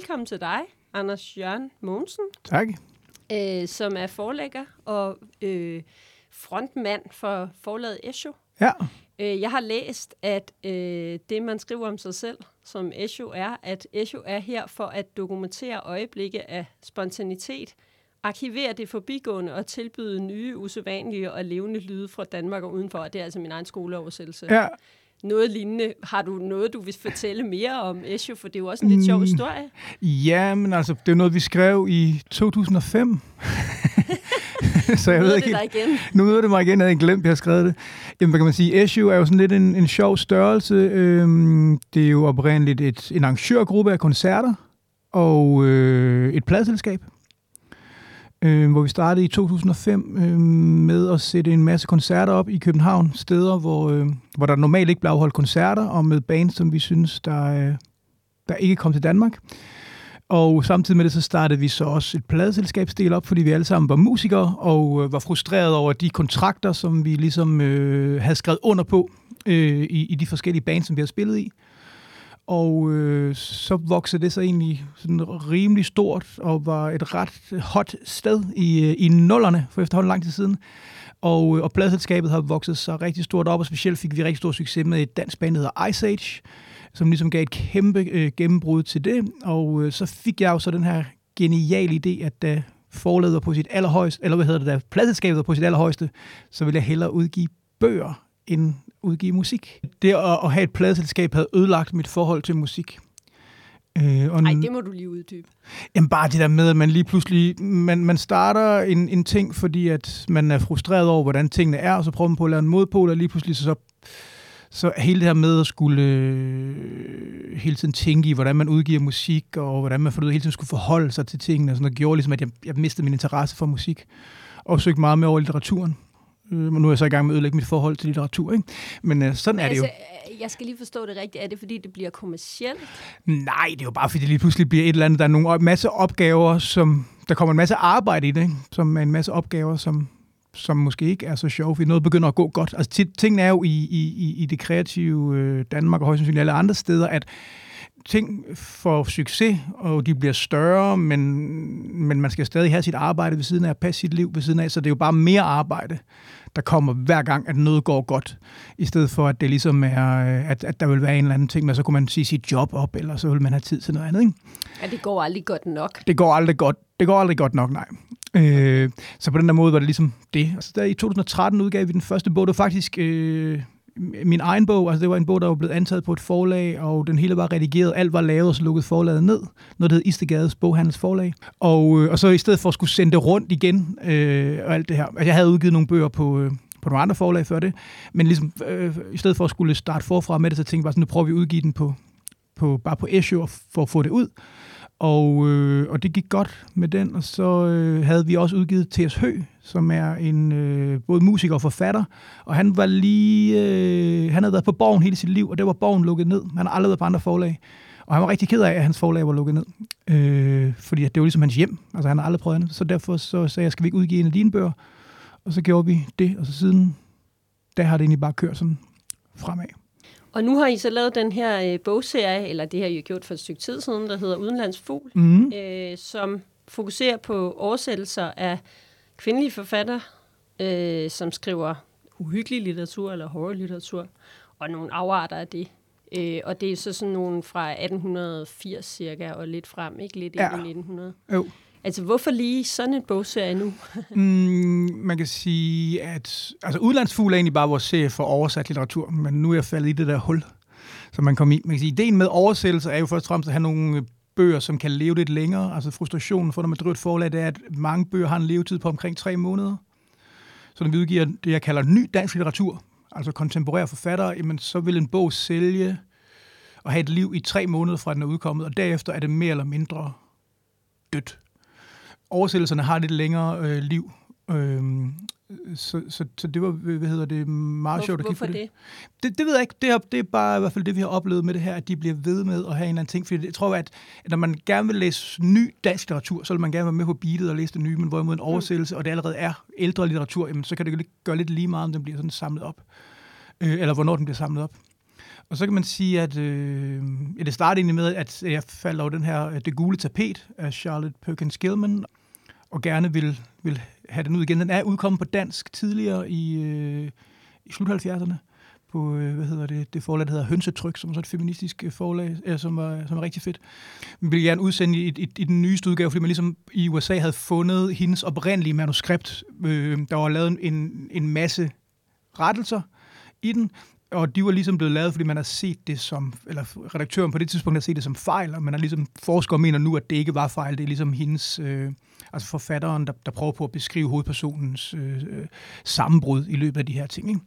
velkommen til dig, Anders Jørgen Mogensen, Tak. øh, som er forlægger og øh, frontmand for forlaget Esho. Ja. Øh, jeg har læst, at øh, det, man skriver om sig selv som Esho, er, at Esho er her for at dokumentere øjeblikke af spontanitet, arkivere det forbigående og tilbyde nye, usædvanlige og levende lyde fra Danmark og udenfor. Det er altså min egen skoleoversættelse. Ja. Noget lignende. Har du noget, du vil fortælle mere om Esho? For det er jo også en lidt sjov Mm. historie. Ja, men altså, det er noget, vi skrev i 2005. så jeg Nu ved ikke det igen. Nu møder det mig igen, jeg havde glemt, at jeg har skrevet det. Jamen, hvad kan man sige? SU er jo sådan lidt en, en sjov størrelse. Øhm, det er jo oprindeligt et, en arrangørgruppe af koncerter og øh, et pladselskab, øh, hvor vi startede i 2005 øh, med at sætte en masse koncerter op i København. Steder, hvor, øh, hvor der normalt ikke blev afholdt koncerter, og med bands, som vi synes, der, øh, der ikke kom til Danmark. Og samtidig med det, så startede vi så også et pladeselskabsdel op, fordi vi alle sammen var musikere, og øh, var frustrerede over de kontrakter, som vi ligesom øh, havde skrevet under på øh, i, i de forskellige bands, som vi har spillet i. Og øh, så voksede det så egentlig sådan rimelig stort, og var et ret hot sted i, øh, i nullerne for efterhånden lang tid siden. Og, øh, og pladselskabet har vokset sig rigtig stort op, og specielt fik vi rigtig stor succes med et dansk band, der hedder Ice Age, som ligesom gav et kæmpe øh, gennembrud til det. Og øh, så fik jeg jo så den her geniale idé, at da forlaget var på sit allerhøjeste, eller hvad hedder det, da pladselskabet var på sit allerhøjeste, så ville jeg hellere udgive bøger, end udgive musik. Det at, at have et pladeselskab havde ødelagt mit forhold til musik. Øh, og Nej, det må du lige uddybe. Jamen bare det der med, at man lige pludselig, man, man starter en, en ting, fordi at man er frustreret over, hvordan tingene er, og så prøver man på at lave en modpol, og lige pludselig så, så, så hele det her med at skulle øh, hele tiden tænke i, hvordan man udgiver musik, og hvordan man for hele tiden skulle forholde sig til tingene, og sådan noget, gjorde ligesom, at jeg, jeg mistede min interesse for musik, og søgte meget mere over litteraturen. Øh, men nu er jeg så i gang med at ødelægge mit forhold til litteratur, ikke? Men øh, sådan er det jo. altså, øh, jeg skal lige forstå det rigtigt. Er det, fordi det bliver kommercielt? Nej, det er jo bare, fordi det lige pludselig bliver et eller andet. Der er nogle masse opgaver, som... Der kommer en masse arbejde i det, ikke? som er en masse opgaver, som, som måske ikke er så sjove, fordi noget begynder at gå godt. Altså, tit, tingene er jo i, i, i- det kreative øh, Danmark og højst sandsynligt alle andre steder, at ting får succes, og de bliver større, men, men man skal stadig have sit arbejde ved siden af, passe sit liv ved siden af, så det er jo bare mere arbejde, der kommer hver gang, at noget går godt, i stedet for, at det ligesom er, øh, at, at der vil være en eller anden ting, men så kunne man sige sit job op, eller så vil man have tid til noget andet, ikke? Ja, det går aldrig godt nok. Det går aldrig godt. Det går aldrig godt nok, nej. Øh, så på den der måde var det ligesom det. Altså der i 2013 udgav vi den første bog. Det var faktisk øh, min egen bog. Altså det var en bog, der var blevet antaget på et forlag, og den hele var redigeret. Alt var lavet, og så lukkede forlaget ned. Noget, der hed Istegades Boghandels Forlag. Og, øh, og så i stedet for at skulle sende det rundt igen, øh, og alt det her. Altså jeg havde udgivet nogle bøger på... Øh, på nogle andre forlag før det, men ligesom, øh, i stedet for at skulle starte forfra med det, så tænkte jeg bare sådan, nu prøver vi at udgive den på, på, bare på Esho for at få det ud. Og, øh, og det gik godt med den, og så øh, havde vi også udgivet T.S. Hø, som er en øh, både musiker og forfatter, og han var lige, øh, han havde været på Borgen hele sit liv, og det var Borgen lukket ned. Han har aldrig været på andre forlag. Og han var rigtig ked af, at hans forlag var lukket ned. Øh, fordi det var ligesom hans hjem. Altså han har aldrig prøvet andet. Så derfor så sagde jeg, skal vi ikke udgive en af dine bøger? Og så gjorde vi det, og så siden, der har det egentlig bare kørt sådan fremad. Og nu har I så lavet den her øh, bogserie, eller det har I jo gjort for et stykke tid siden, der hedder Udenlandsfugl, Mm. øh, som fokuserer på oversættelser af kvindelige forfattere, øh, som skriver uhyggelig litteratur eller horrorlitteratur, og nogle afarter af det. Øh, og det er så sådan nogle fra 1880 cirka, og lidt frem, ikke lidt Ja. ind i 1900. Jo. Altså, hvorfor lige sådan en bogserie nu? Mm, man kan sige, at altså, Udlandsfugle er egentlig bare vores serie for oversat litteratur, men nu er jeg faldet i det der hul, som man kom i. Man kan sige, ideen med oversættelse er jo først og fremmest at have nogle øh, bøger, som kan leve lidt længere. Altså frustrationen for, når man driver et forlag, det er, at mange bøger har en levetid på omkring tre måneder. Så når vi udgiver det, jeg kalder ny dansk litteratur, altså kontemporære forfattere, jamen, så vil en bog sælge og have et liv i tre måneder fra den er udkommet, og derefter er det mere eller mindre dødt oversættelserne har lidt længere øh, liv. Øhm, så, så, så det var, hvad hedder det, meget sjovt at kigge på det. det? det. Det ved jeg ikke. Det er, det er bare i hvert fald det, vi har oplevet med det her, at de bliver ved med at have en eller anden ting. Fordi jeg tror, at, at når man gerne vil læse ny dansk litteratur, så vil man gerne være med på beatet og læse det nye, men hvorimod en oversættelse, og det allerede er ældre litteratur, jamen, så kan det gøre lidt lige meget, om den bliver sådan samlet op. Øh, eller hvornår den bliver samlet op. Og så kan man sige, at øh, ja, det startede egentlig med, at jeg faldt over den her øh, Det gule tapet af Charlotte Perkins Gilman, og gerne vil, vil have den ud igen. Den er udkommet på dansk tidligere i, øh, i slut 70'erne på, øh, hvad hedder det, det forlag, der hedder Hønsetryk, som er så et feministisk øh, forlag, øh, som, er, som er rigtig fedt. Vi vil gerne udsende i, i, i den nyeste udgave, fordi man ligesom i USA havde fundet hendes oprindelige manuskript. Øh, der var lavet en, en masse rettelser i den, og de var ligesom blevet lavet, fordi man har set det som, eller redaktøren på det tidspunkt har set det som fejl, og man har ligesom, forskere mener nu, at det ikke var fejl, det er ligesom hendes, øh, altså forfatteren, der, der prøver på at beskrive hovedpersonens øh, sammenbrud i løbet af de her ting, ikke?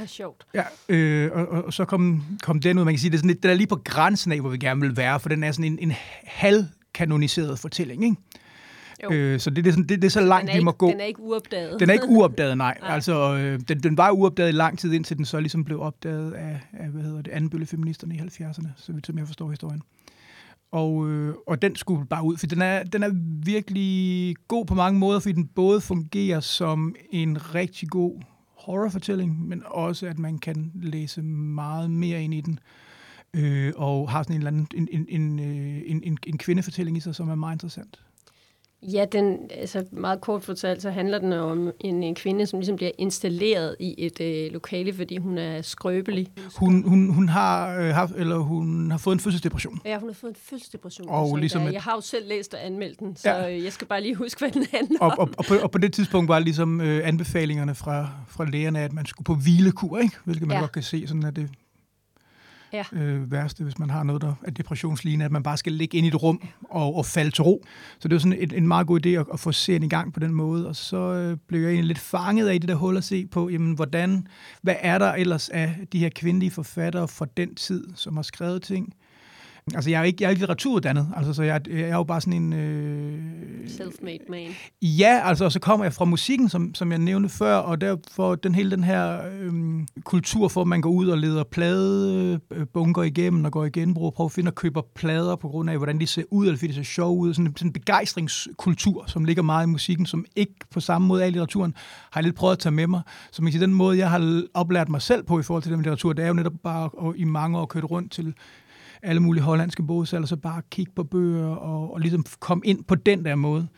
Ja, sjovt. Ja, øh, og, og, så kom, kom den ud, man kan sige, det er, sådan lidt, det er lige på grænsen af, hvor vi gerne vil være, for den er sådan en, en halvkanoniseret fortælling, ikke? Øh, så det, det, er sådan, det, det er så langt, vi må gå. Den er ikke uopdaget. Den er ikke uopdaget, nej. nej. Altså, øh, den, den var uopdaget i lang tid, indtil den så ligesom blev opdaget af, af hvad hedder det, andenbølgefeministerne i 70'erne, så vidt som jeg forstår historien. Og, øh, og den skulle bare ud, for den er, den er virkelig god på mange måder, fordi den både fungerer som en rigtig god horrorfortælling, men også at man kan læse meget mere ind i den, øh, og har sådan en, eller anden, en, en, en, øh, en, en, en kvindefortælling i sig, som er meget interessant. Ja, den, altså meget kort fortalt, så handler den om en, en kvinde, som ligesom bliver installeret i et øh, lokale, fordi hun er skrøbelig. Hun, hun, hun, har, øh, haft, eller hun har fået en fødselsdepression. Ja, hun har fået en fødselsdepression. Og så ligesom der, jeg har jo selv læst og anmeldt den, så ja. jeg skal bare lige huske, hvad den handler og, og, og, på, og på det tidspunkt var ligesom øh, anbefalingerne fra, fra lægerne, at man skulle på hvilekur, ikke? hvilket man ja. godt kan se, sådan at det ja. øh, værste, hvis man har noget, der er depressionslignende, at man bare skal ligge ind i et rum og, og falde til ro. Så det var sådan en, en meget god idé at, at få serien i gang på den måde, og så øh, blev jeg egentlig lidt fanget af det der hul at se på, jamen, hvordan, hvad er der ellers af de her kvindelige forfattere fra den tid, som har skrevet ting, Altså, jeg er ikke, jeg er ikke litteraturuddannet, altså, så jeg, jeg er jo bare sådan en... Øh, Self-made man. Ja, altså, og så kommer jeg fra musikken, som, som jeg nævnte før, og derfor den hele den her øh, kultur for, at man går ud og leder pladebunker igennem og går igen, bruger prøver at finde og køber plader på grund af, hvordan de ser ud, eller fordi det ser sjov ud. Sådan, sådan en begejstringskultur, som ligger meget i musikken, som ikke på samme måde er i litteraturen, har jeg lidt prøvet at tage med mig. Så man kan sige, den måde, jeg har oplært mig selv på i forhold til den litteratur, det er jo netop bare at, i mange år kørt rundt til alle mulige hollandske bogsalder, så bare kigge på bøger og, og ligesom komme ind på den der måde.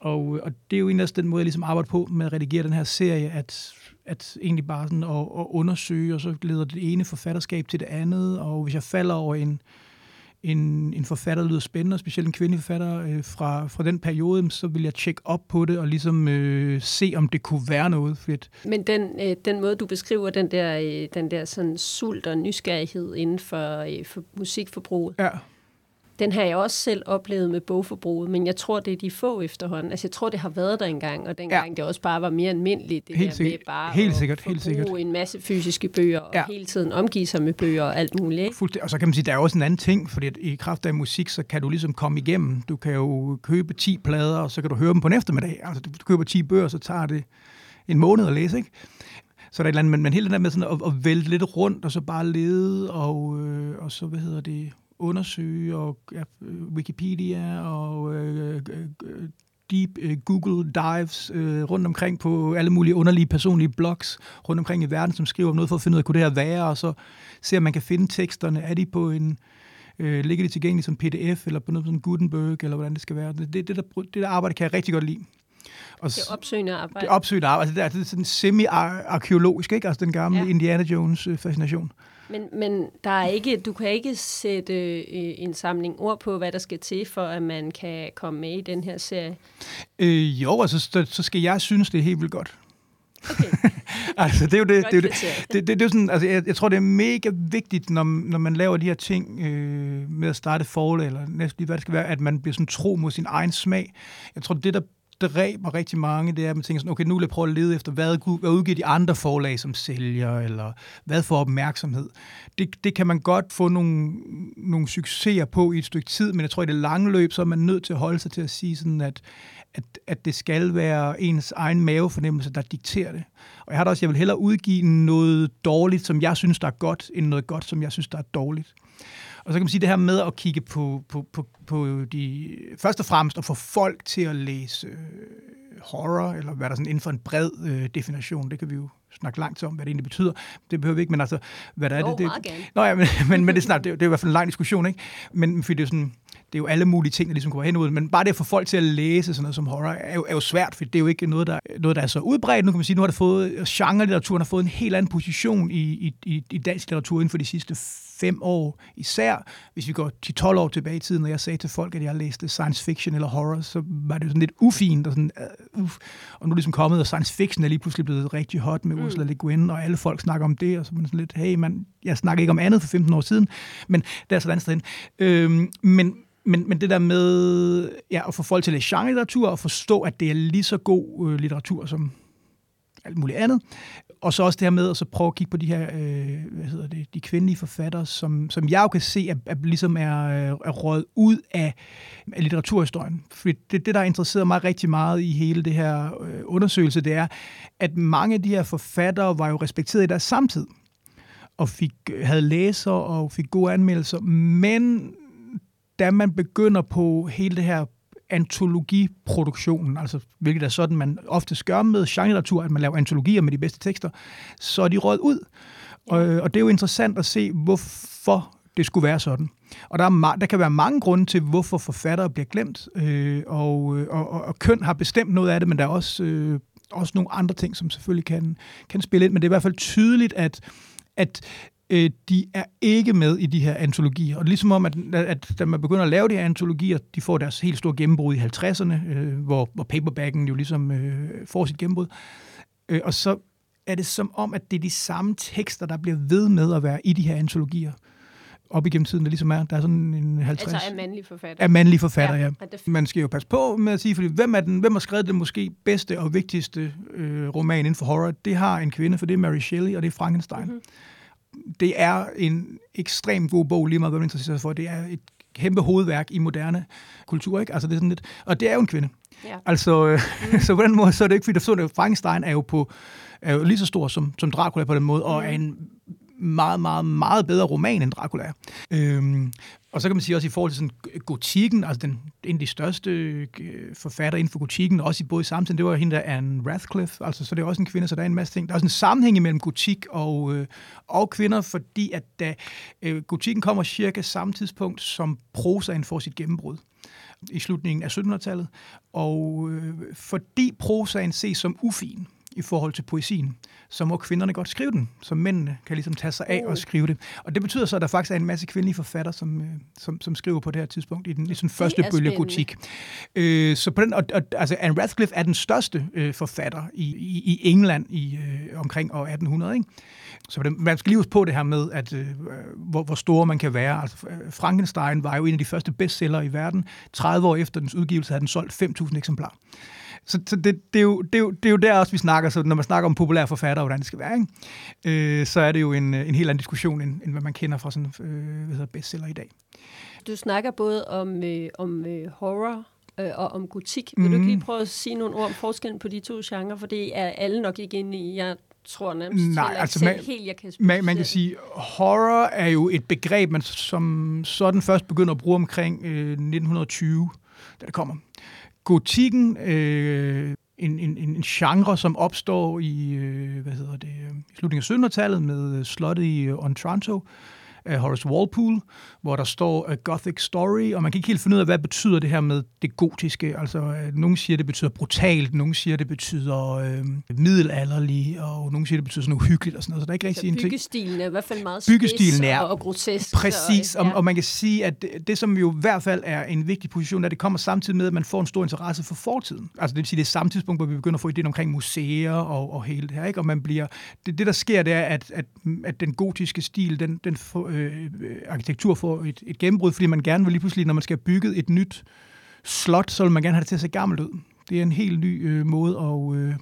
Og, og det er jo egentlig den måde, jeg ligesom arbejder på med at redigere den her serie, at, at egentlig bare sådan at, at undersøge, og så leder det ene forfatterskab til det andet, og hvis jeg falder over en, en, en forfatter, der lyder spændende, specielt en kvindelig forfatter øh, fra, fra den periode, så vil jeg tjekke op på det og ligesom øh, se, om det kunne være noget fedt. Men den, øh, den måde, du beskriver den der, øh, den der sådan sult og nysgerrighed inden for, øh, for musikforbruget, ja den har jeg også selv oplevet med bogforbruget, men jeg tror, det er de få efterhånden. Altså, jeg tror, det har været der engang, og dengang ja. det også bare var mere almindeligt, det helt der sikkert. med bare helt at sikkert, helt sikkert. en masse fysiske bøger, og ja. hele tiden omgive sig med bøger og alt muligt. Ikke? Fuldstændig. Og så kan man sige, der er også en anden ting, fordi i kraft af musik, så kan du ligesom komme igennem. Du kan jo købe 10 plader, og så kan du høre dem på en eftermiddag. Altså, du køber 10 bøger, så tager det en måned at læse, ikke? Så der er et eller andet, men, men hele den der med sådan at, at vælte lidt rundt, og så bare lede, og, øh, og så, hvad hedder det, undersøge, og ja, Wikipedia og øh, øh, deep øh, Google dives øh, rundt omkring på alle mulige underlige personlige blogs rundt omkring i verden, som skriver om noget for at finde ud af, kunne det her være, og så se, om man kan finde teksterne. Er de på en, øh, ligger de tilgængelige som pdf, eller på noget som Gutenberg, eller hvordan det skal være. Det, det, der, det der arbejde kan jeg rigtig godt lide. Og det er opsøgende arbejde. Det er opsøgende arbejde. Det er, det er sådan semi-arkeologisk, ikke? Altså den gamle ja. Indiana Jones-fascination. Øh, men, men der er ikke, du kan ikke sætte øh, en samling ord på, hvad der skal til, for at man kan komme med i den her serie? Øh, jo, altså, så, så skal jeg synes, det er helt vildt godt. Okay. altså, det er jo det. Det, det, det, det, det, er sådan, altså, jeg, jeg tror, det er mega vigtigt, når, når man laver de her ting øh, med at starte forlag, eller næsten lige hvad det skal være, at man bliver sådan tro mod sin egen smag. Jeg tror, det, der dræber rigtig mange, det er, at man tænker sådan, okay, nu vil jeg prøve at lede efter, hvad, hvad udgiver de andre forlag som sælger, eller hvad får opmærksomhed. Det, det kan man godt få nogle, nogle succeser på i et stykke tid, men jeg tror, i det lange løb, så er man nødt til at holde sig til at sige sådan, at, at, at det skal være ens egen mavefornemmelse, der dikterer det. Og jeg har da også, jeg vil hellere udgive noget dårligt, som jeg synes, der er godt, end noget godt, som jeg synes, der er dårligt. Og så kan man sige det her med at kigge på, på, på, på de... Først og fremmest at få folk til at læse øh, horror, eller hvad der sådan inden for en bred øh, definition, det kan vi jo snakke langt om, hvad det egentlig betyder. Det behøver vi ikke, men altså, hvad der er Jo, det? det. Nå ja, men, men, men det, snart, det, er- det er i hvert fald en lang diskussion, ikke? Men fordi det er sådan, det er jo alle mulige ting, der ligesom går hen ud. Men bare det at få folk til at læse sådan noget som horror, er jo, er jo svært, for det er jo ikke noget der, noget, der er så udbredt. Nu kan man sige, nu har det fået, genre-litteraturen har fået en helt anden position i, i, i, i dansk litteratur inden for de sidste fem år. Især hvis vi går 10-12 år tilbage i tiden, når jeg sagde til folk, at jeg læste science fiction eller horror, så var det sådan lidt ufint. Og, sådan, uh, uf. og nu er det ligesom kommet, og science fiction er lige pludselig blevet rigtig hot med Ursula Le Guin, og alle folk snakker om det, og så er man sådan lidt, hey man, jeg snakker ikke om andet for 15 år siden, men det er sådan et andet sted hen. Øhm, men, men, men det der med ja, at få folk til at læse genre-litteratur, og forstå, at det er lige så god øh, litteratur som alt muligt andet. Og så også det her med at så prøve at kigge på de her, øh, hvad hedder det, de kvindelige forfattere, som, som jeg jo kan se, at, at ligesom er, øh, er røget ud af, af litteraturhistorien. For det, det, der interesserer mig rigtig meget i hele det her øh, undersøgelse, det er, at mange af de her forfattere var jo respekteret i deres samtid og fik, øh, havde læser og fik gode anmeldelser, men da man begynder på hele det her antologiproduktionen, altså hvilket er sådan, man ofte gør med genre at man laver antologier med de bedste tekster, så er de røget ud. Og, og det er jo interessant at se, hvorfor det skulle være sådan. Og der, er, der kan være mange grunde til, hvorfor forfattere bliver glemt, øh, og, og, og, og køn har bestemt noget af det, men der er også, øh, også nogle andre ting, som selvfølgelig kan, kan spille ind. Men det er i hvert fald tydeligt, at, at øh, de er ikke med i de her antologier. Og ligesom om, at, at da man begynder at lave de her antologier, de får deres helt store gennembrud i 50'erne, øh, hvor, hvor paperbacken jo ligesom øh, får sit gennembrud. Øh, og så er det som om, at det er de samme tekster, der bliver ved med at være i de her antologier op igennem tiden, der ligesom er. Der er sådan en 50... Altså af mandlige forfatter. af mandlige forfatter, ja. Ja, det- Man skal jo passe på med at sige, fordi hvem, er den, hvem har skrevet den måske bedste og vigtigste øh, roman inden for horror? Det har en kvinde, for det er Mary Shelley, og det er Frankenstein. Mhm. Mm-hmm. Det er en ekstremt god bog, lige meget hvad man interesserer sig for. Det er et kæmpe hovedværk i moderne kultur, ikke? Altså det er sådan lidt, og det er jo en kvinde. Ja. Altså, øh, mm. så på den måde, så er det ikke, fordi der stod, at Frankenstein er jo, på, er jo lige så stor som, som Dracula på den måde, og er en meget, meget, meget bedre roman end Dracula er. Øhm, og så kan man sige også i forhold til sådan gotikken, altså den, en af de største øh, forfatter inden for gotikken, også i både i samtiden, det var hende der Anne Radcliffe, altså så det er også en kvinde, så der er en masse ting. Der er også en sammenhæng mellem gotik og, øh, og kvinder, fordi at da øh, gotikken kommer cirka samme tidspunkt, som prosaen får sit gennembrud i slutningen af 1700-tallet, og øh, fordi prosaen ses som ufin i forhold til poesien, så må kvinderne godt skrive den, så mændene kan ligesom tage sig af og skrive det. Og det betyder så, at der faktisk er en masse kvindelige forfatter, som, øh, som, som skriver på det her tidspunkt i den, i den første bølge gotik. Øh, så på den, og, og, altså Anne Radcliffe er den største øh, forfatter i, i, i England i øh, omkring år 1800, ikke? Så den, man skal lige huske på det her med, at øh, hvor, hvor store man kan være. Altså, øh, Frankenstein var jo en af de første bestseller i verden. 30 år efter dens udgivelse havde den solgt 5.000 eksemplarer. Så, så det, det, er jo, det, er jo, det er jo der også, vi snakker, så når man snakker om populære forfattere, hvordan det skal være, ikke? Øh, så er det jo en, en helt anden diskussion, end, end hvad man kender fra sådan øh, hvad hedder, bestseller i dag. Du snakker både om, øh, om øh, horror øh, og om gotik. Vil mm. du Mhm. ikke lige prøve at sige nogle ord om forskellen på de to genrer? For det er alle nok ikke inde i. Jeg tror nærmest Nej, heller altså, man- helt, jeg kan Man, man kan sige, horror er jo et begreb, man som sådan først begynder at bruge omkring øh, 1920, da det kommer. Gotikken, øh, en, en, en genre, som opstår i, øh, hvad hedder det, øh, i slutningen af 1700-tallet med øh, slottet i øh, Otranto af Horace Walpole, hvor der står A Gothic Story, og man kan ikke helt finde ud af, hvad betyder det her med det gotiske. Altså, øh, nogen siger, det betyder brutalt, nogen siger, det betyder øh, middelalderlig, og nogen siger, det betyder sådan uhyggeligt og sådan noget, så der er ikke rigtig en ting. byggestilen er i hvert fald meget Byggestilen er- og, og grotesk. Præcis, og, ja. og man kan sige, at det, det, som jo i hvert fald er en vigtig position, er, at det kommer samtidig med, at man får en stor interesse for fortiden. Altså det vil sige, det er samme tidspunkt, hvor vi begynder at få idéen omkring museer og, og hele det her, ikke? Og man bliver, det, det, der sker, det er, at, at, at den gotiske stil, den, den får, øh, øh, arkitektur får et, et gennembrud, fordi man gerne vil lige pludselig, når man skal have bygget et nyt slot, så vil man gerne have det til at se gammelt ud. Det er en helt ny øh, måde at, øh,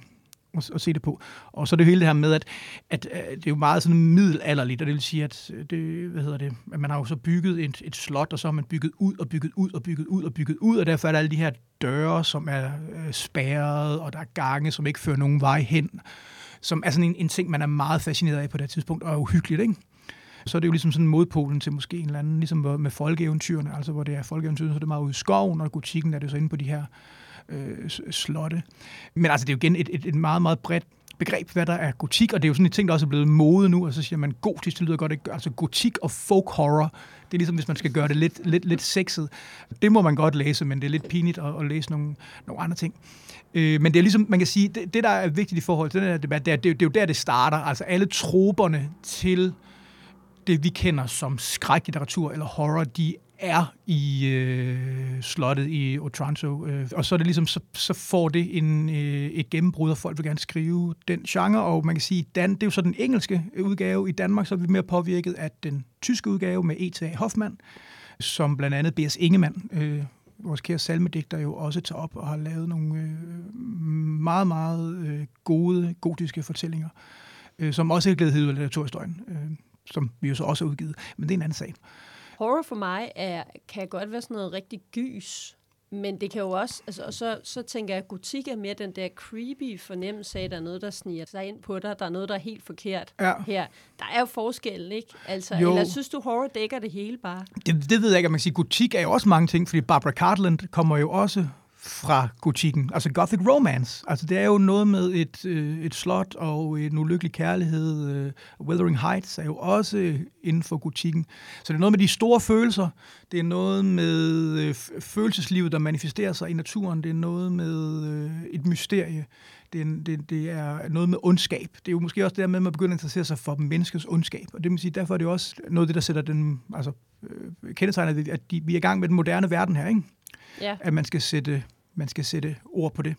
at, at se det på. Og så er det hele det her med, at, at at det er jo meget sådan middelalderligt, og det vil sige, at øh, det, hvad hedder det, at man har jo så bygget et, et slot, og så har man bygget ud og bygget ud og bygget ud og bygget ud, og derfor er der alle de her døre, som er øh, spærret, og der er gange, som ikke fører nogen vej hen, som er sådan en, en ting, man er meget fascineret af på det her tidspunkt, og er uhyggeligt, ikke? Så er det jo ligesom sådan modpolen til måske en eller anden, ligesom med folkeeventyrene, altså hvor det er folkeeventyrene, så er det meget ude i skoven, og gotikken er det så inde på de her øh, slotte. Men altså, det er jo igen et, et, et meget, meget bredt begreb, hvad der er gotik, og det er jo sådan en ting, der også er blevet mode nu, og så siger man gotisk, det lyder godt, ikke? altså gotik og folk horror, det er ligesom, hvis man skal gøre det lidt, lidt, lidt sexet. Det må man godt læse, men det er lidt pinligt at, at læse nogle, nogle andre ting. Øh, men det er ligesom, man kan sige, det, det der er vigtigt i forhold til den her debat, det er, det, det er jo der, det starter. Altså alle troberne til det, vi kender som skræklitteratur eller horror, de er i øh, slottet i Otranto. Øh, og så er det ligesom, så, så får det en, øh, et gennembrud, og folk vil gerne skrive den genre, og man kan sige, Dan, det er jo så den engelske udgave. I Danmark så er vi mere påvirket af den tyske udgave med E.T.A. Hoffmann, som blandt andet B.S. Ingemann, øh, vores kære salmedigter, jo også tager op og har lavet nogle øh, meget, meget øh, gode, gotiske fortællinger, øh, som også er glædet ud af litteraturhistorien, øh, som vi jo så også har udgivet, men det er en anden sag. Horror for mig er, kan godt være sådan noget rigtig gys, men det kan jo også, altså, og så, så tænker jeg, at gotik er mere den der creepy fornemmelse af, at der er noget, der sniger sig ind på dig, der er noget, der er helt forkert Ja. her. Der er jo forskel, ikke? Altså, Jo. eller synes du, horror dækker det hele bare? Det, det ved jeg ikke, om man kan sige. Gotik er jo også mange ting, fordi Barbara Cartland kommer jo også fra gotikken, altså gothic romance. Altså det er jo noget med et, øh, et slot og en ulykkelig kærlighed. Øh, Wuthering Heights er jo også inden for gotikken. Så det er noget med de store følelser. Det er noget med øh, følelseslivet, der manifesterer sig i naturen. Det er noget med øh, et mysterie. Det er, det, det er noget med ondskab. Det er jo måske også dermed, at man begynder at interessere sig for menneskets ondskab. Og det vil sige, derfor er det også noget af det, der sætter den, altså, øh, kendetegner, at de, vi er i gang med den moderne verden her, ikke? Ja, at man skal sætte, man skal sætte ord på det.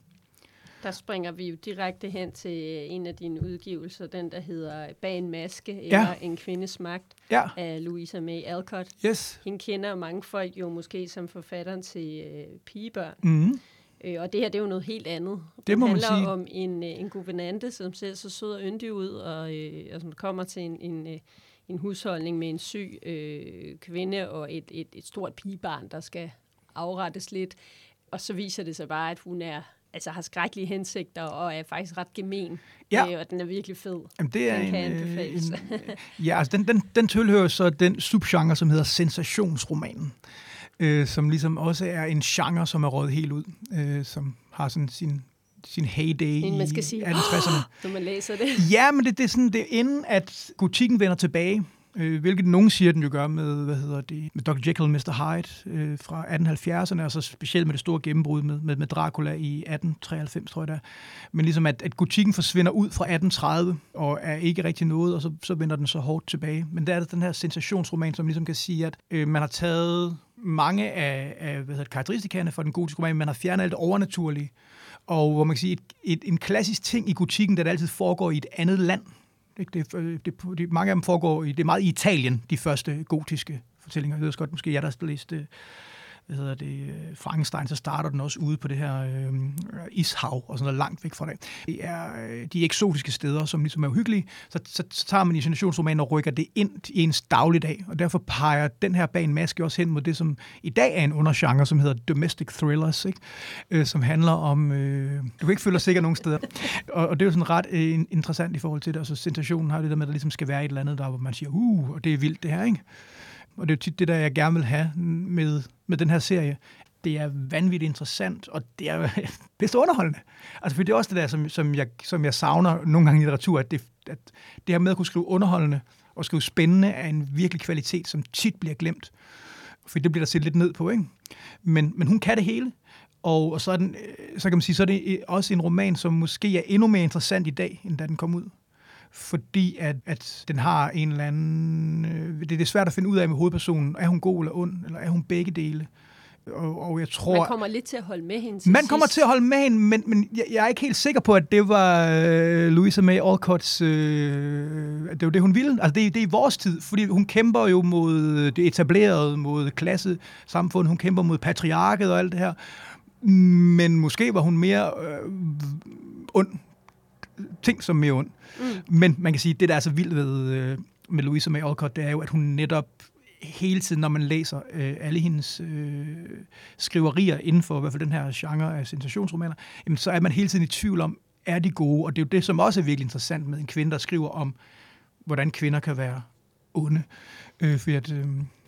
der springer vi jo direkte hen til en af dine udgivelser, den der hedder Bag en maske, Ja. eller En kvindes magt, Ja, af Louisa May Alcott. yes. Hende kender mange folk jo måske som forfatteren til øh, pigebørn. Mm. Øh, og det her, det er jo noget helt andet. Det må man handler sige. om en, øh, en guvernante, som ser så sød og yndig ud, og, øh, og som kommer til en, en, øh, en husholdning med en syg øh, kvinde og et, et, et stort pigebarn, der skal afrettes lidt. Og så viser det sig bare, at hun er altså har skrækkelige hensigter og er faktisk ret gemen. Ja. Øh, og den er virkelig fed. Jamen, det er Den kan en, øh, anbefales. en, ja, altså den, den, den tilhører så den subgenre, som hedder sensationsromanen, øh, som ligesom også er en genre, som er røget helt ud, øh, som har sådan sin, sin heyday man skal i sige, 1860'erne. Når man læser det. Ja, men det, det er sådan, det er inden, at gotikken vender tilbage, øh, hvilket nogen siger, den jo gør med, hvad hedder det, med Dr. Jekyll og Mr. Hyde øh, fra 1870'erne, og så specielt med det store gennembrud med, med, med Dracula i 1893, tror jeg der. Men ligesom, at, at gotikken forsvinder ud fra 1830, og er ikke rigtig noget, og så, så vender den så hårdt tilbage. Men der er det den her sensationsroman, som ligesom kan sige, at øh, man har taget mange af, af hvad hedder det, karakteristikerne for den gotiske roman, man har fjernet alt overnaturligt, overnaturlige, og hvor man kan sige, et, et, en klassisk ting i gotikken, der altid foregår i et andet land. Ikke? Det, det, det, mange af dem foregår i, det er meget i Italien, de første gotiske fortællinger. Jeg ved også godt, måske jeg der har læst øh, hvad hedder det, øh, Frankenstein, så starter den også ude på det her øh, ishav, og sådan noget langt væk fra det. Det er øh, de eksotiske steder, som ligesom er uhyggelige, så, så, så tager man generationsromanen og rykker det ind i ens dagligdag, og derfor peger den her bag en maske også hen mod det, som i dag er en undergenre, som hedder domestic thrillers, ikke? Øh, som handler om, øh, du kan ikke føle dig sikker nogen steder, og, og det er jo sådan ret øh, interessant i forhold til det, og så sensationen har jo det der med, at der ligesom skal være et eller andet der, hvor man siger, uh, og det er vildt det her, ikke? Og det er jo tit det, der jeg gerne vil have med, med den her serie. Det er vanvittigt interessant, og det er bedst underholdende. Altså, for det er også det der, som, som, jeg, som jeg savner nogle gange i litteratur, at det, at det her med at kunne skrive underholdende og skrive spændende er en virkelig kvalitet, som tit bliver glemt. For det bliver der set lidt ned på, ikke? Men, men hun kan det hele. Og, og så, er den, øh, så kan man sige, så er det øh, også en roman, som måske er endnu mere interessant i dag, end da den kom ud fordi at, at den har en eller anden... Øh, det, det er svært at finde ud af med hovedpersonen. Er hun god eller ond, eller er hun begge dele? Og, og jeg tror... Man kommer lidt til at holde med hende til Man sidst. kommer til at holde med hende, men, men jeg, jeg er ikke helt sikker på, at det var øh, Louisa May Alcotts... Øh, det var det, hun ville. Altså, det, det er i vores tid, fordi hun kæmper jo mod det etablerede, mod klassesamfundet. Hun kæmper mod patriarket og alt det her. Men måske var hun mere øh, ond. Ting som mere ond. Mm. Men man kan sige, at det, der er så vildt ved, øh, med Louisa May Alcott, det er jo, at hun netop hele tiden, når man læser øh, alle hendes øh, skriverier inden for i hvert fald den her genre af sensationsromaner, jamen, så er man hele tiden i tvivl om, er de gode? Og det er jo det, som også er virkelig interessant med en kvinde, der skriver om, hvordan kvinder kan være onde. Øh, fordi at, øh,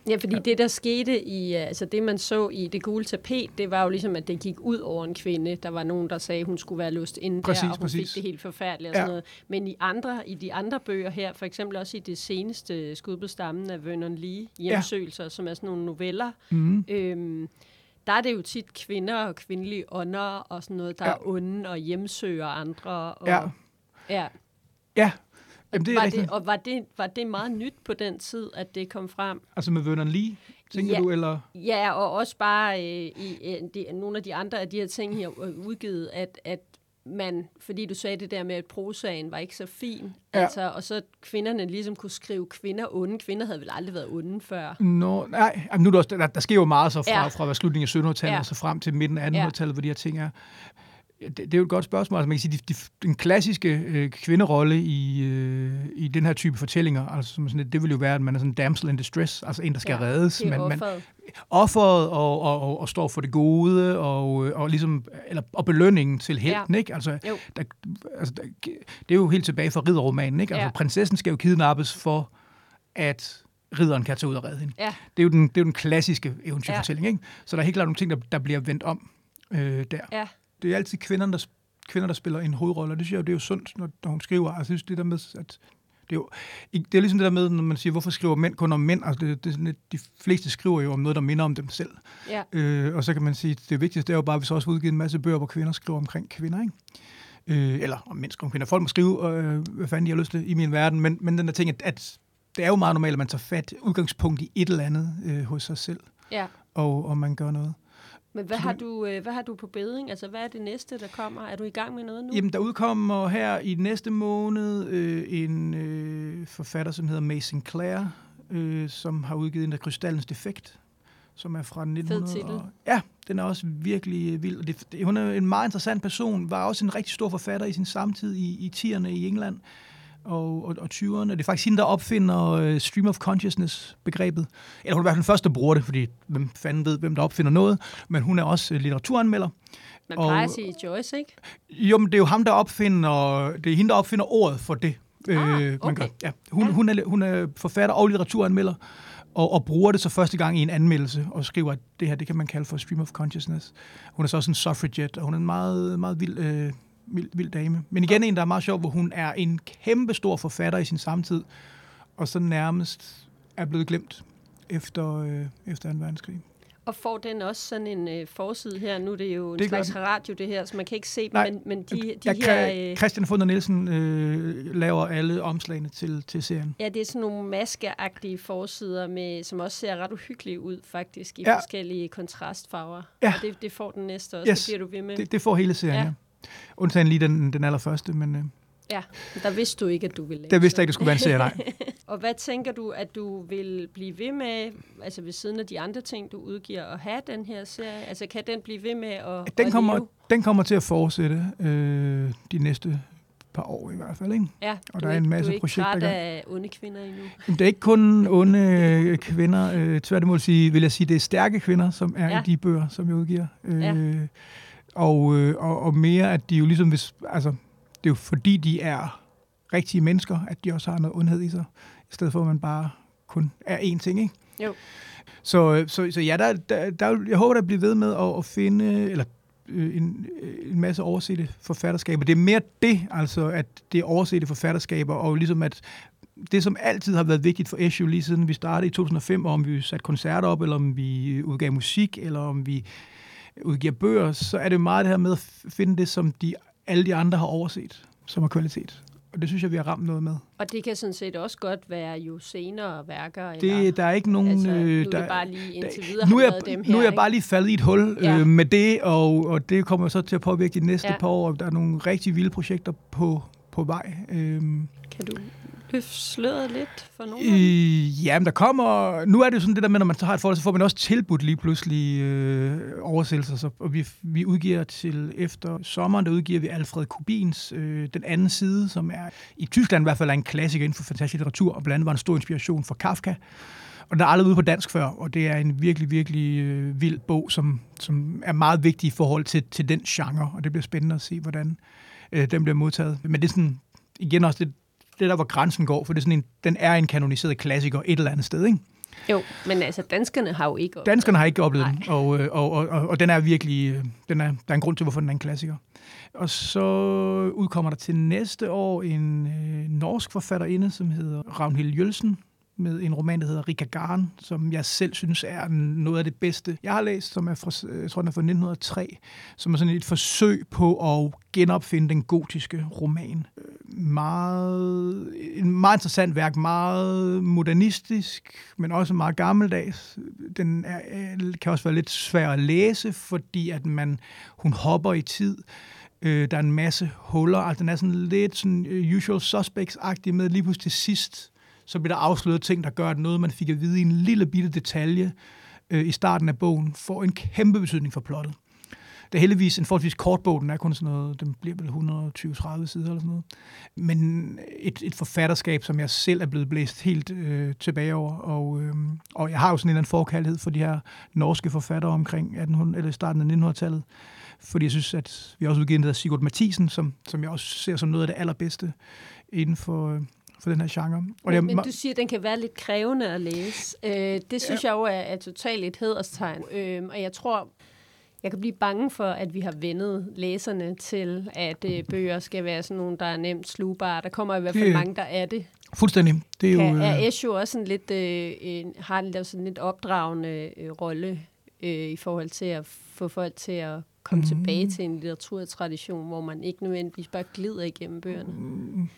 Ja, fordi ja. det, der skete i, altså det, man så i det gule tapet, det var jo ligesom, at det gik ud over en kvinde. Der var nogen, der sagde, at hun skulle være låst inde præcis, der, og hun præcis. fik det helt forfærdeligt og ja. sådan noget. Men i, andre, i de andre bøger her, for eksempel også i det seneste Skud på stammen af Vernon Lee, Hjemsøgelser, ja. som er sådan nogle noveller, mm. øhm, der er det jo tit kvinder og kvindelige ånder og sådan noget, der ja. er onde og hjemsøger andre. Og, ja. Ja. Ja, Jamen, det er var det, og var det, var det meget nyt på den tid, at det kom frem? Altså med Vernon Lee, tænker ja, du? Eller? Ja, og også bare øh, i øh, de, nogle af de andre af de her ting her øh, udgivet, at, at man, fordi du sagde det der med, at prosaen var ikke så fin, ja. altså, og så kvinderne ligesom kunne skrive kvinder onde. Kvinder havde vel aldrig været onde før? Nå, nej, nu er der, også, der, der sker jo meget så fra, ja. fra slutningen af 1700-tallet ja. og så frem til midten af 1800-tallet, ja. hvor de her ting er. Det, det er jo et godt spørgsmål. Altså, man kan sige, de, de, den klassiske øh, kvinderolle i, øh, i den her type fortællinger, altså, som sådan, det vil jo være, at man er sådan en damsel in distress, altså en, der skal ja, reddes. Man, man, offeret og, og, og, og står for det gode, og, og, ligesom, eller, og belønningen til helten. Ja. Ikke? Altså, der, altså, der, det er jo helt tilbage fra ridderromanen. Ikke? Altså, ja. prinsessen skal jo kidnappes for, at ridderen kan tage ud og redde hende. Ja. Det, er jo den, det er jo den klassiske eventyrfortælling. Ja. Ikke? Så der er helt klart nogle ting, der, der bliver vendt om øh, der. Ja det er altid kvinderne, der, kvinder, der spiller en hovedrolle, og det synes jeg det er jo sundt, når, når hun skriver. Altså, jeg synes, det der med, at det er, jo, det er ligesom det der med, når man siger, hvorfor skriver mænd kun om mænd? Altså, det, det er sådan, de fleste skriver jo om noget, der minder om dem selv. Ja. Øh, og så kan man sige, at det vigtigste er jo bare, at vi så også udgivet en masse bøger, hvor kvinder skriver omkring kvinder, ikke? Øh, eller om mænd skriver om kvinder. Folk må skrive, øh, hvad fanden de har lyst til i min verden, men, men den der ting, at, at det er jo meget normalt, at man tager fat udgangspunkt i et eller andet øh, hos sig selv, ja. og, og man gør noget. Men hvad har, du, øh, hvad har du på beding? Altså, hvad er det næste, der kommer? Er du i gang med noget nu? Jamen, der udkommer her i næste måned øh, en øh, forfatter, som hedder Mason Clare, øh, som har udgivet en af Krystallens Defekt, som er fra 1900. Og, ja, den er også virkelig øh, vild. Det, det, hun er en meget interessant person, var også en rigtig stor forfatter i sin samtid i, i 10'erne i England og, og, og 20'erne. Det er faktisk hende, der opfinder uh, stream of consciousness-begrebet. Eller hun er i hvert fald den første, der bruger det, fordi hvem fanden ved, hvem der opfinder noget. Men hun er også uh, litteraturanmelder. Man plejer og, at sige Joyce, ikke? Jo, men det er jo ham, der opfinder, det er hende, der opfinder ordet for det. Ah, øh, man gør. Ja. Hun, ja. Hun, er, hun er forfatter og litteraturanmelder, og, og bruger det så første gang i en anmeldelse, og skriver, at det her, det kan man kalde for stream of consciousness. Hun er så også en suffragette, og hun er en meget, meget vild øh, vild, vild dame. Men igen en, der er meget sjov, hvor hun er en kæmpe stor forfatter i sin samtid, og så nærmest er blevet glemt efter, øh, efter en verdenskrig. Og får den også sådan en øh, forside her? Nu er det jo en det slags radio, det her, så man kan ikke se Nej, men, men de, de ja, her... Øh... Christian Funder Nielsen øh, laver alle omslagene til, til serien. Ja, det er sådan nogle maskeagtige forsider, med, som også ser ret uhyggelige ud, faktisk, i ja. forskellige kontrastfarver. Ja. Og det, det får den næste også, yes. det bliver du ved med. Det, det får hele serien, ja. ja. Undtagen lige den, den allerførste, men... Øh, ja, der vidste du ikke, at du ville lave Der vidste jeg ikke, det skulle være en serie, nej. og hvad tænker du, at du vil blive ved med, altså ved siden af de andre ting, du udgiver, at have den her serie? Altså kan den blive ved med at, den at kommer, leve? Den kommer til at fortsætte øh, de næste par år i hvert fald, ikke? Ja, og der er, er en masse projekter. Du er ikke af onde kvinder endnu? Det er ikke kun onde øh, kvinder. Øh, tværtimod sige, vil jeg sige, det er stærke kvinder, som er ja. i de bøger, som jeg udgiver. Øh, ja og, øh, og, og mere, at de jo ligesom, hvis, altså, det er jo fordi, de er rigtige mennesker, at de også har noget ondhed i sig, i stedet for, at man bare kun er én ting, ikke? Jo. Så, så, så ja, der, der, der, jeg håber, der bliver ved med at, at finde, eller øh, en, en masse oversette forfatterskaber. Det er mere det, altså, at det er oversette forfatterskaber, og ligesom at det, som altid har været vigtigt for Eshu, lige siden vi startede i 2005, om vi satte koncerter op, eller om vi udgav musik, eller om vi udgiver bøger, så er det meget det her med at finde det, som de, alle de andre har overset, som er kvalitet. Og det synes jeg, vi har ramt noget med. Og det kan sådan set også godt være jo senere værker. Det, eller, der er ikke nogen... Altså, nu er der, det bare lige indtil videre nu er, jeg, dem her, Nu er jeg bare lige faldet i et hul ja. øh, med det, og, og det kommer så til at påvirke de næste ja. par år. Der er nogle rigtig vilde projekter på, på vej. Øhm. Kan du løfte sløret lidt for nogen? Øh, ja, men der kommer... Nu er det jo sådan det der med, når man så har et forhold, så får man også tilbudt lige pludselig øh, oversættelser. Så, og vi, vi udgiver til efter sommeren, der udgiver vi Alfred Kubins øh, Den anden side, som er i Tyskland i hvert fald er en klassiker inden for fantastisk litteratur, og blandt andet var en stor inspiration for Kafka. Og den er aldrig ude på dansk før, og det er en virkelig, virkelig øh, vild bog, som, som er meget vigtig i forhold til, til den genre, og det bliver spændende at se, hvordan øh, den bliver modtaget. Men det er sådan, igen også det, det der, hvor grænsen går, for det er sådan en, den er en kanoniseret klassiker et eller andet sted, ikke? Jo, men altså danskerne har jo ikke oplevet Danskerne har ikke oplevet den, og, øh, og, og, og, og den er virkelig, øh, den er, der er en grund til, hvorfor den er en klassiker. Og så udkommer der til næste år en øh, norsk forfatterinde, som hedder Ravnhild Jølsen, med en roman, der hedder Rika Garn, som jeg selv synes er noget af det bedste, jeg har læst, som er fra, øh, jeg tror, den er fra 1903, som er sådan et forsøg på at genopfinde den gotiske roman. Øh, meget, en meget interessant værk, meget modernistisk, men også meget gammeldags. Den er, øh, kan også være lidt svær at læse, fordi at man, hun hopper i tid. Øh, der er en masse huller, altså den er sådan lidt sådan usual suspects-agtig med lige pludselig til sidst, så bliver der afsløret ting, der gør, at noget, man fik at vide i en lille bitte detalje øh, i starten af bogen, får en kæmpe betydning for plottet. Det er heldigvis en forholdsvis kort bog, den er kun sådan noget, den bliver vel 120-30 sider eller sådan noget. Men et, et forfatterskab, som jeg selv er blevet blæst helt øh, tilbage over, og, øh, og jeg har jo sådan en eller anden forkærlighed for de her norske forfattere omkring 1800, eller starten af 1900-tallet, fordi jeg synes, at vi har også udgivet en, der Sigurd Mathisen, som, som jeg også ser som noget af det allerbedste inden for, øh, for den her genre. Og men, det, men du siger, at den kan være lidt krævende at læse. Øh, det synes ja. jeg jo er, er totalt et hederstegn. Øh, og jeg tror, jeg kan blive bange for, at vi har vendet læserne til, at øh, bøger skal være sådan nogle, der er nemt slugbare. Der kommer i hvert fald det, mange, der er det. Fuldstændig. Det er, kan, jo, er Esh jo også en lidt, øh, en, har en sådan lidt opdragende øh, rolle øh, i forhold til at få folk til at komme mm. tilbage til en litteraturtradition, hvor man ikke nødvendigvis bare glider igennem bøgerne. Mm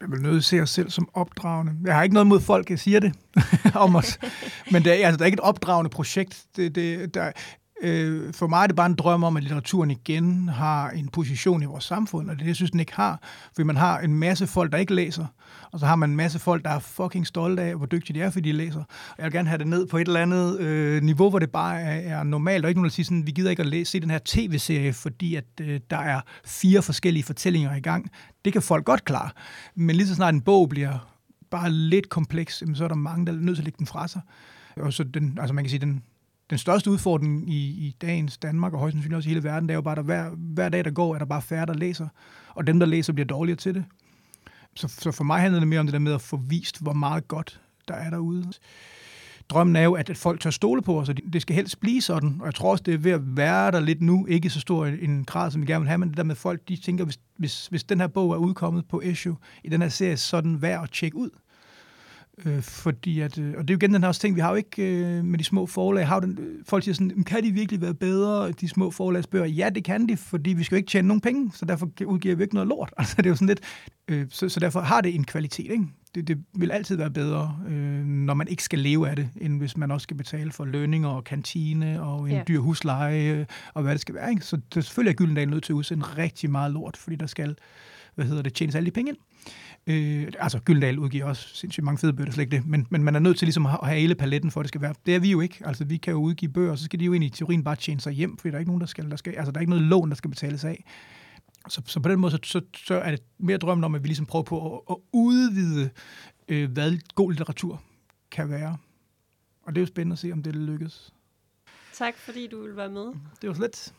jeg vil nødt se os selv som opdragende. Jeg har ikke noget mod folk, jeg siger det om os. Men det er, altså, der er ikke et opdragende projekt. Det, det, der, Øh, for mig er det bare en drøm om, at litteraturen igen har en position i vores samfund, og det, det synes den ikke har. Fordi man har en masse folk, der ikke læser, og så har man en masse folk, der er fucking stolte af, hvor dygtige de er, fordi de læser. Og jeg vil gerne have det ned på et eller andet øh, niveau, hvor det bare er, er normalt, og ikke nogen, der siger sådan, vi gider ikke at læse, se den her tv-serie, fordi at øh, der er fire forskellige fortællinger i gang. Det kan folk godt klare. Men lige så snart en bog bliver bare lidt kompleks, så er der mange, der er nødt til at lægge den fra sig. Og så den, altså man kan sige, den, den største udfordring i, i dagens Danmark, og højst sandsynligt også i hele verden, det er jo bare, at hver, hver dag, der går, er der bare færre, der læser. Og dem, der læser, bliver dårligere til det. Så, så for mig handler det mere om det der med at få vist, hvor meget godt der er derude. Drømmen er jo, at, at folk tør stole på os, og det skal helst blive sådan. Og jeg tror også, det er ved at være der lidt nu. Ikke så stor en grad, som vi gerne vil have, men det der med folk, de tænker, hvis, hvis, hvis den her bog er udkommet på issue i den her serie, så er den værd at tjekke ud. Øh, fordi at, øh, og det er jo igen den her ting, vi har jo ikke øh, med de små forlag, har den, øh, folk siger sådan, kan de virkelig være bedre, de små forlagsbøger? Ja, det kan de, fordi vi skal jo ikke tjene nogen penge, så derfor udgiver vi ikke noget lort. Altså, det er jo sådan lidt, øh, så, så derfor har det en kvalitet, ikke? Det, det vil altid være bedre, øh, når man ikke skal leve af det, end hvis man også skal betale for lønninger og kantine og en ja. dyr husleje øh, og hvad det skal være. Ikke? Så det, selvfølgelig er Gyldendal nødt til at udsende rigtig meget lort, fordi der skal hvad hedder det, tjenes alle de penge ind. Øh, altså, Gyldendal udgiver også sindssygt mange fede bøger, er slet ikke det, men, men man er nødt til ligesom at have hele paletten for, at det skal være. Det er vi jo ikke. Altså, vi kan jo udgive bøger, og så skal de jo ind i teorien bare tjene sig hjem, fordi der er ikke nogen, der skal, der skal altså, der er ikke noget lån, der skal betales af. Så, så på den måde, så, så, så er det mere drømmen om, at vi ligesom prøver på at, at udvide, øh, hvad god litteratur kan være. Og det er jo spændende at se, om det lykkes. Tak, fordi du vil være med. Det var slet.